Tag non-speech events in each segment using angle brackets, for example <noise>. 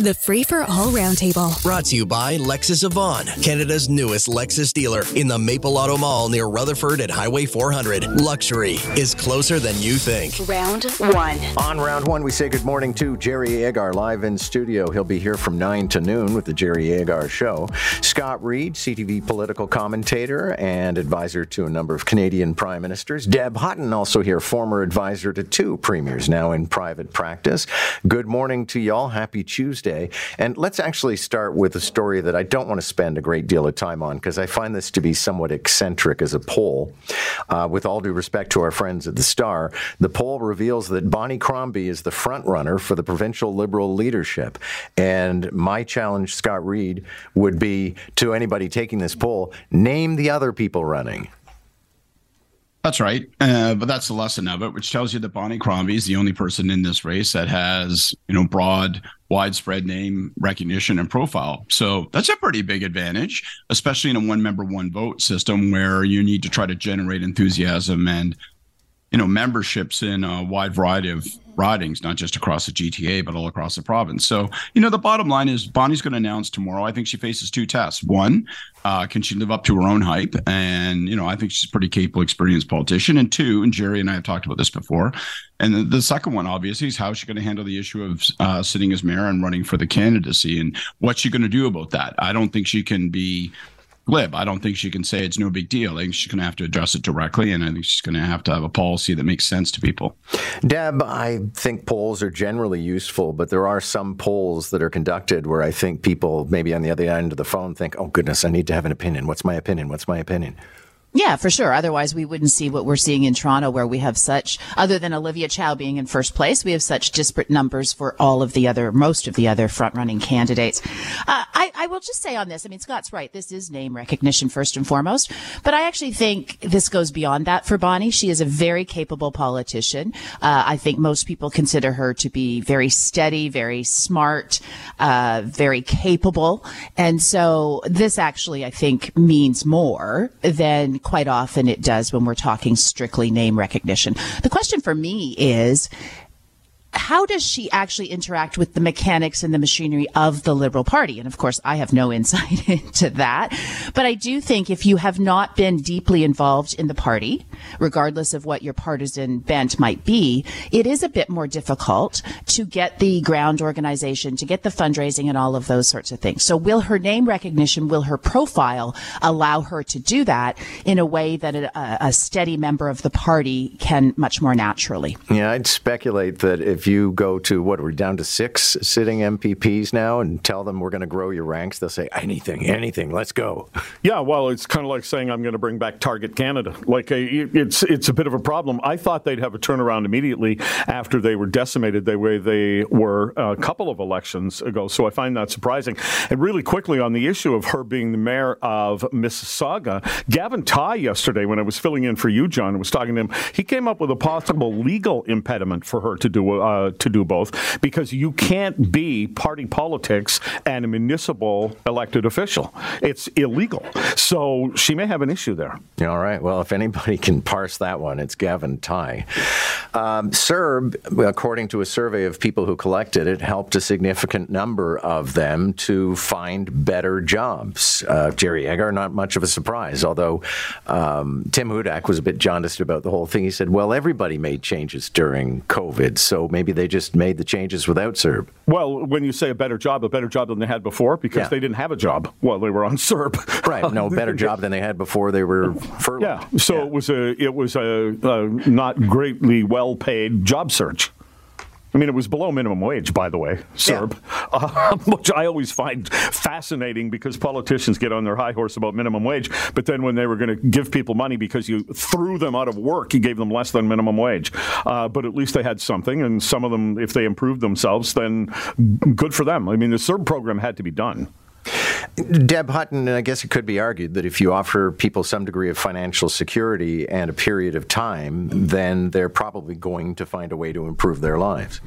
The Free for All Roundtable. Brought to you by Lexus of Vaughan, Canada's newest Lexus dealer in the Maple Auto Mall near Rutherford at Highway 400. Luxury is closer than you think. Round one. On round one, we say good morning to Jerry Agar live in studio. He'll be here from 9 to noon with the Jerry Agar Show. Scott Reid, CTV political commentator and advisor to a number of Canadian prime ministers. Deb Hutton, also here, former advisor to two premiers, now in private practice. Good morning to y'all. Happy Tuesday. And let's actually start with a story that I don't want to spend a great deal of time on because I find this to be somewhat eccentric as a poll. Uh, with all due respect to our friends at the Star, the poll reveals that Bonnie Crombie is the front runner for the provincial Liberal leadership. And my challenge, Scott Reid, would be to anybody taking this poll name the other people running. That's right. Uh, but that's the lesson of it, which tells you that Bonnie Crombie is the only person in this race that has, you know, broad, widespread name recognition and profile. So that's a pretty big advantage, especially in a one member, one vote system where you need to try to generate enthusiasm and, you know, memberships in a wide variety of ridings, not just across the GTA, but all across the province. So, you know, the bottom line is Bonnie's going to announce tomorrow. I think she faces two tests. One, uh, can she live up to her own hype? And, you know, I think she's a pretty capable, experienced politician. And two, and Jerry and I have talked about this before. And the, the second one, obviously, is how is she going to handle the issue of uh, sitting as mayor and running for the candidacy and what's she going to do about that? I don't think she can be glib. I don't think she can say it's no big deal. I think she's going to have to address it directly, and I think she's going to have to have a policy that makes sense to people. Deb, I think polls are generally useful, but there are some polls that are conducted where I think people, maybe on the other end of the phone, think, oh, goodness, I need to have an opinion. What's my opinion? What's my opinion? Yeah, for sure. Otherwise, we wouldn't see what we're seeing in Toronto, where we have such, other than Olivia Chow being in first place, we have such disparate numbers for all of the other, most of the other front running candidates. Uh, I, I will just say on this, I mean, Scott's right. This is name recognition first and foremost, but I actually think this goes beyond that for Bonnie. She is a very capable politician. Uh, I think most people consider her to be very steady, very smart, uh, very capable. And so this actually, I think, means more than quite often it does when we're talking strictly name recognition. The question for me is, how does she actually interact with the mechanics and the machinery of the Liberal Party? And of course, I have no <laughs> insight into that. But I do think if you have not been deeply involved in the party, regardless of what your partisan bent might be, it is a bit more difficult to get the ground organization, to get the fundraising and all of those sorts of things. So will her name recognition, will her profile allow her to do that in a way that a, a steady member of the party can much more naturally? Yeah, I'd speculate that if you go to what we're down to six sitting MPPs now and tell them we're going to grow your ranks, they'll say anything, anything, let's go. Yeah, well, it's kind of like saying I'm going to bring back Target Canada. Like uh, a, it's it's a bit of a problem. I thought they'd have a turnaround immediately after they were decimated the way they were uh, a couple of elections ago. So I find that surprising. And really quickly on the issue of her being the mayor of Mississauga, Gavin Tighe yesterday when I was filling in for you, John, was talking to him. He came up with a possible legal impediment for her to do uh, to do both because you can't be party politics and a municipal elected official. It's illegal. So she may have an issue there. All right. Well, if anybody <laughs> can parse that one, it's Gavin Tighe. Um, CERB, according to a survey of people who collected it, helped a significant number of them to find better jobs. Uh, Jerry Agar, not much of a surprise, although um, Tim Hudak was a bit jaundiced about the whole thing. He said, well, everybody made changes during COVID, so maybe they just made the changes without CERB. Well, when you say a better job, a better job than they had before because yeah. they didn't have a job while they were on CERB. <laughs> Right. No, better <laughs> job than they had before they were furloughed. Yeah. So yeah. it was a it was a, a not greatly well paid job search. I mean, it was below minimum wage, by the way, CERB, yeah. <laughs> uh, which I always find fascinating because politicians get on their high horse about minimum wage, but then when they were going to give people money because you threw them out of work, you gave them less than minimum wage. Uh, but at least they had something, and some of them, if they improved themselves, then good for them. I mean, the CERB program had to be done. Deb Hutton, I guess it could be argued that if you offer people some degree of financial security and a period of time, then they're probably going to find a way to improve their lives.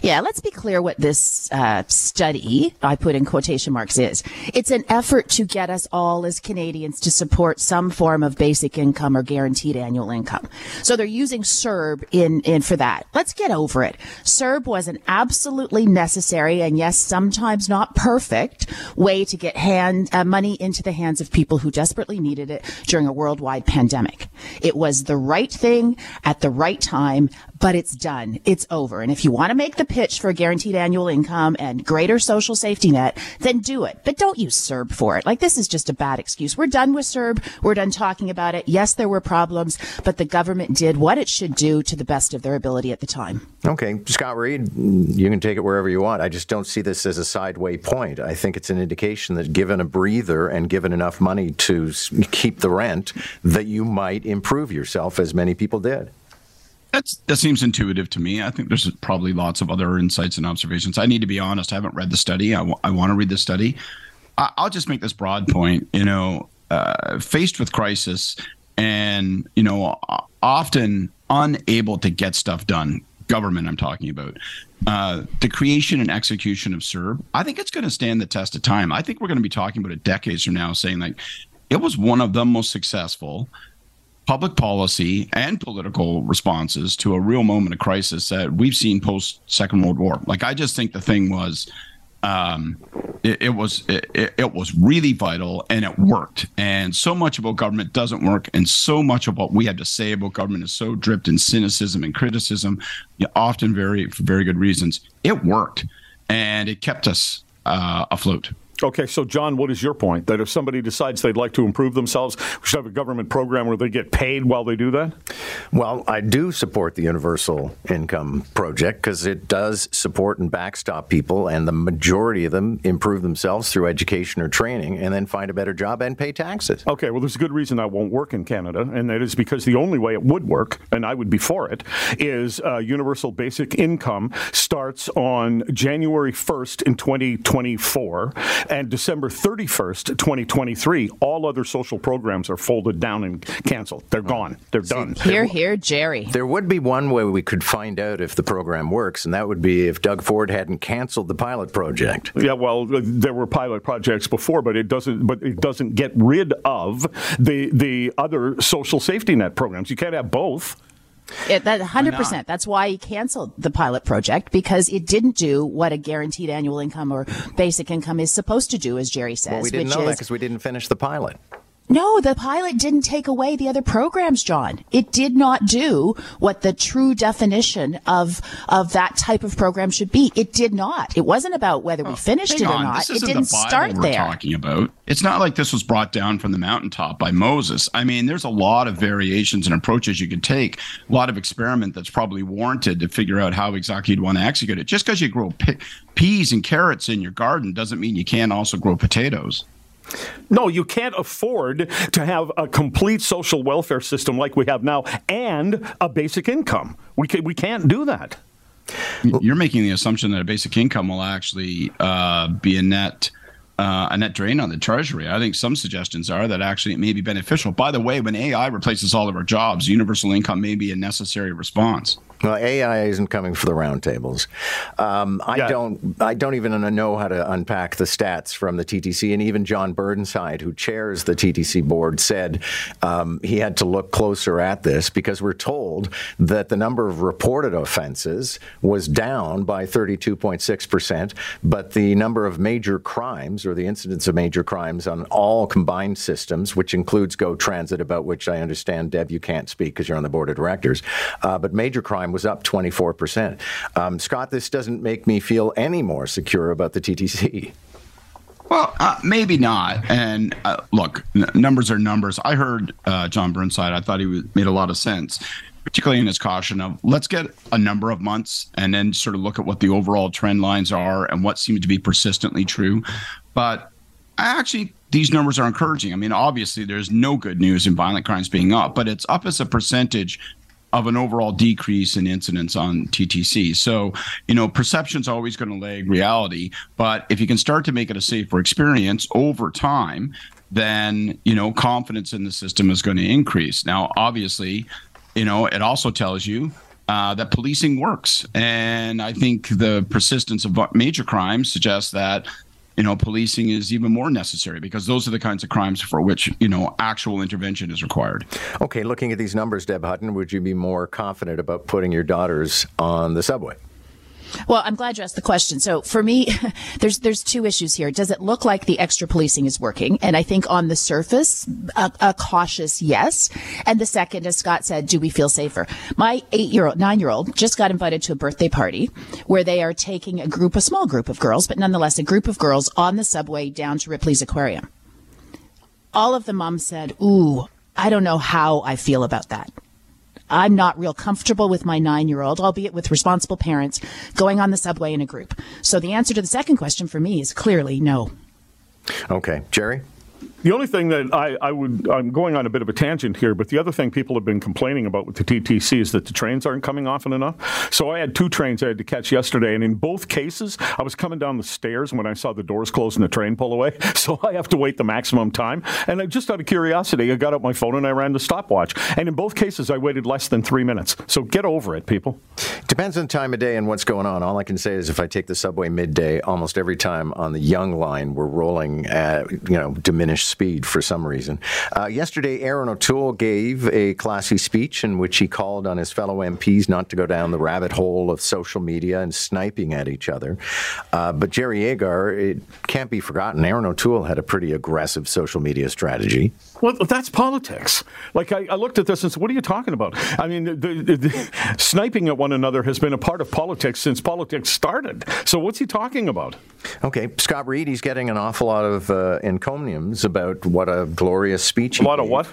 Yeah, let's be clear what this uh, study, I put in quotation marks, is. It's an effort to get us all as Canadians to support some form of basic income or guaranteed annual income. So they're using CERB in, in for that. Let's get over it. CERB was an absolutely necessary and yes, sometimes not perfect way to get uh, money into the hands of people who desperately needed it during a worldwide pandemic. It was the right thing at the right time but it's done. It's over. And if you want to make the pitch for a guaranteed annual income and greater social safety net, then do it. But don't use CERB for it. Like this is just a bad excuse. We're done with CERB. We're done talking about it. Yes, there were problems, but the government did what it should do to the best of their ability at the time. Okay. Scott Reid, you can take it wherever you want. I just don't see this as a sideway point. I think it's an indication that given a breather and given enough money to keep the rent, that you might improve yourself as many people did. That's, that seems intuitive to me. I think there's probably lots of other insights and observations. I need to be honest. I haven't read the study. I, w- I want to read the study. I- will just make this broad point. You know, uh, faced with crisis and you know, often unable to get stuff done. Government, I'm talking about. Uh, the creation and execution of CERB, I think it's going to stand the test of time. I think we're going to be talking about it decades from now, saying like it was one of the most successful public policy and political responses to a real moment of crisis that we've seen post Second World War. Like I just think the thing was, um, it, it, was it, it was really vital and it worked. And so much about government doesn't work, and so much of what we have to say about government is so dripped in cynicism and criticism, often very for very good reasons. It worked, and it kept us uh, afloat. Okay, so John, what is your point? That if somebody decides they'd like to improve themselves, we should have a government program where they get paid while they do that? Well, I do support the Universal Income Project because it does support and backstop people, and the majority of them improve themselves through education or training and then find a better job and pay taxes. Okay, well, there's a good reason that won't work in Canada, and that is because the only way it would work, and I would be for it, is uh, universal basic income starts on January 1st in 2024 and December 31st, 2023, all other social programs are folded down and canceled. They're gone. They're done. Here, here, Jerry. There would be one way we could find out if the program works, and that would be if Doug Ford hadn't canceled the pilot project. Yeah, well, there were pilot projects before, but it doesn't. But it doesn't get rid of the the other social safety net programs. You can't have both. It, that 100%. That's why he canceled the pilot project because it didn't do what a guaranteed annual income or basic income is supposed to do, as Jerry says. Well, we didn't know is, that because we didn't finish the pilot. No, the pilot didn't take away the other programs, John. It did not do what the true definition of of that type of program should be. It did not. It wasn't about whether we finished it or on. not. it didn't the start we're there. Talking about it's not like this was brought down from the mountaintop by Moses. I mean, there's a lot of variations and approaches you could take. A lot of experiment that's probably warranted to figure out how exactly you'd want to execute it. Just because you grow pe- peas and carrots in your garden doesn't mean you can't also grow potatoes. No, you can't afford to have a complete social welfare system like we have now and a basic income. We, can, we can't do that. You're making the assumption that a basic income will actually uh, be a net. Uh, a net drain on the treasury. I think some suggestions are that actually it may be beneficial. By the way, when AI replaces all of our jobs, universal income may be a necessary response. Well, AI isn't coming for the roundtables. Um, I yeah. don't. I don't even know how to unpack the stats from the TTC, and even Jon Burnside, who chairs the TTC board, said um, he had to look closer at this because we're told that the number of reported offenses was down by 32.6 percent, but the number of major crimes or the incidence of major crimes on all combined systems, which includes Go Transit, about which I understand Deb you can't speak because you're on the board of directors, uh, but major crime was up 24%. Um, Scott, this doesn't make me feel any more secure about the TTC. Well, uh, maybe not. And uh, look, n- numbers are numbers. I heard uh, Jon Burnside. I thought he made a lot of sense, particularly in his caution of let's get a number of months and then sort of look at what the overall trend lines are and what seems to be persistently true. But I actually, these numbers are encouraging. I mean, obviously, there's no good news in violent crimes being up, but it's up as a percentage of an overall decrease in incidents on TTC. So, you know, perception's always going to lag reality. But if you can start to make it a safer experience over time, then, you know, confidence in the system is going to increase. Now, obviously, you know, it also tells you uh, that policing works. And I think the persistence of major crimes suggests that you know, policing is even more necessary because those are the kinds of crimes for which, you know, actual intervention is required. Okay, looking at these numbers, Deb Hutton, would you be more confident about putting your daughters on the subway? Well, I'm glad you asked the question. So for me, <laughs> there's there's two issues here. Does it look like the extra policing is working? And I think on the surface, a, a cautious yes. And the second, as Scott said, do we feel safer? My eight year old, nine year old just got invited to a birthday party where they are taking a group, a small group of girls, but nonetheless a group of girls on the subway down to Ripley's Aquarium. All of the moms said, "Ooh, I don't know how I feel about that." I'm not real comfortable with my nine year old, albeit with responsible parents, going on the subway in a group. So the answer to the second question for me is clearly no. Okay. Jerry? The only thing that I, I, would, I'm going on a bit of a tangent here, but the other thing people have been complaining about with the TTC is that the trains aren't coming often enough. So I had two trains I had to catch yesterday, and in both cases, I was coming down the stairs when I saw the doors close and the train pull away. <laughs> So I have to wait the maximum time. And I, just out of curiosity, I got out my phone and I ran the stopwatch. And in both cases, I waited less than three minutes. So get over it, people. Depends on time of day and what's going on. All I can say is if I take the subway midday, almost every time on the Yonge line, we're rolling at you know diminished speed for some reason. Uh, yesterday, Erin O'Toole gave a classy speech in which he called on his fellow MPs not to go down the rabbit hole of social media and sniping at each other. Uh, but Jerry Agar, it can't be forgotten, Erin O'Toole had a pretty aggressive social media strategy. Well, that's politics. Like I, I looked at this and said, "What are you talking about?" I mean, the, the, the, sniping at one another has been a part of politics since politics started. So what's he talking about? Okay, Scott Reid, he's getting an awful lot of uh, encomiums about what a glorious speech. What a lot of what?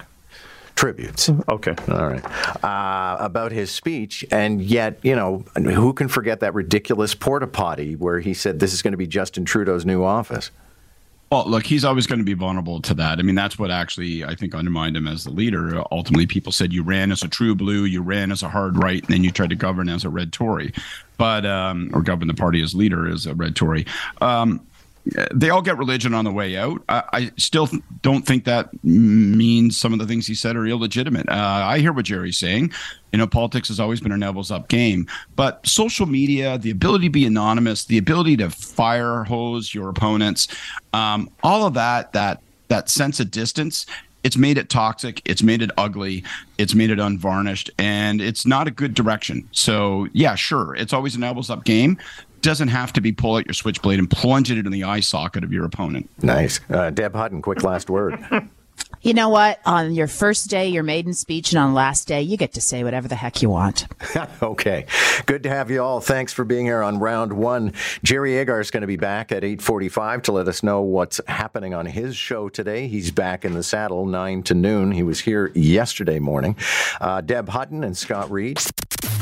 tributes. Okay. All right. Uh, about his speech, and yet, you know, who can forget that ridiculous porta potty where he said this is going to be Justin Trudeau's new office? Well, look, he's always going to be vulnerable to that. I mean, that's what actually I think undermined him as the leader. Ultimately, people said you ran as a true blue, you ran as a hard right, and then you tried to govern as a red Tory, but um, or govern the party as leader as a red Tory. Um, they all get religion on the way out. I, I still don't think that means some of the things he said are illegitimate. Uh, I hear what Jerry's saying. You know, politics has always been a Neville's up game, but social media, the ability to be anonymous, the ability to fire hose your opponents, um, all of that, that that sense of distance it's made it toxic it's made it ugly it's made it unvarnished and it's not a good direction so yeah sure it's always an elbows up game doesn't have to be pull out your switchblade and plunge it into the eye socket of your opponent. Nice. Uh, Deb Hutton, quick last word. <laughs> You know what? On your first day, your maiden speech, and on last day, you get to say whatever the heck you want. <laughs> okay. Good to have you all. Thanks for being here on round one. Jerry Agar is going to be back at 845 to let us know what's happening on his show today. He's back in the saddle 9 to noon. He was here yesterday morning. Uh, Deb Hutton and Scott Reid.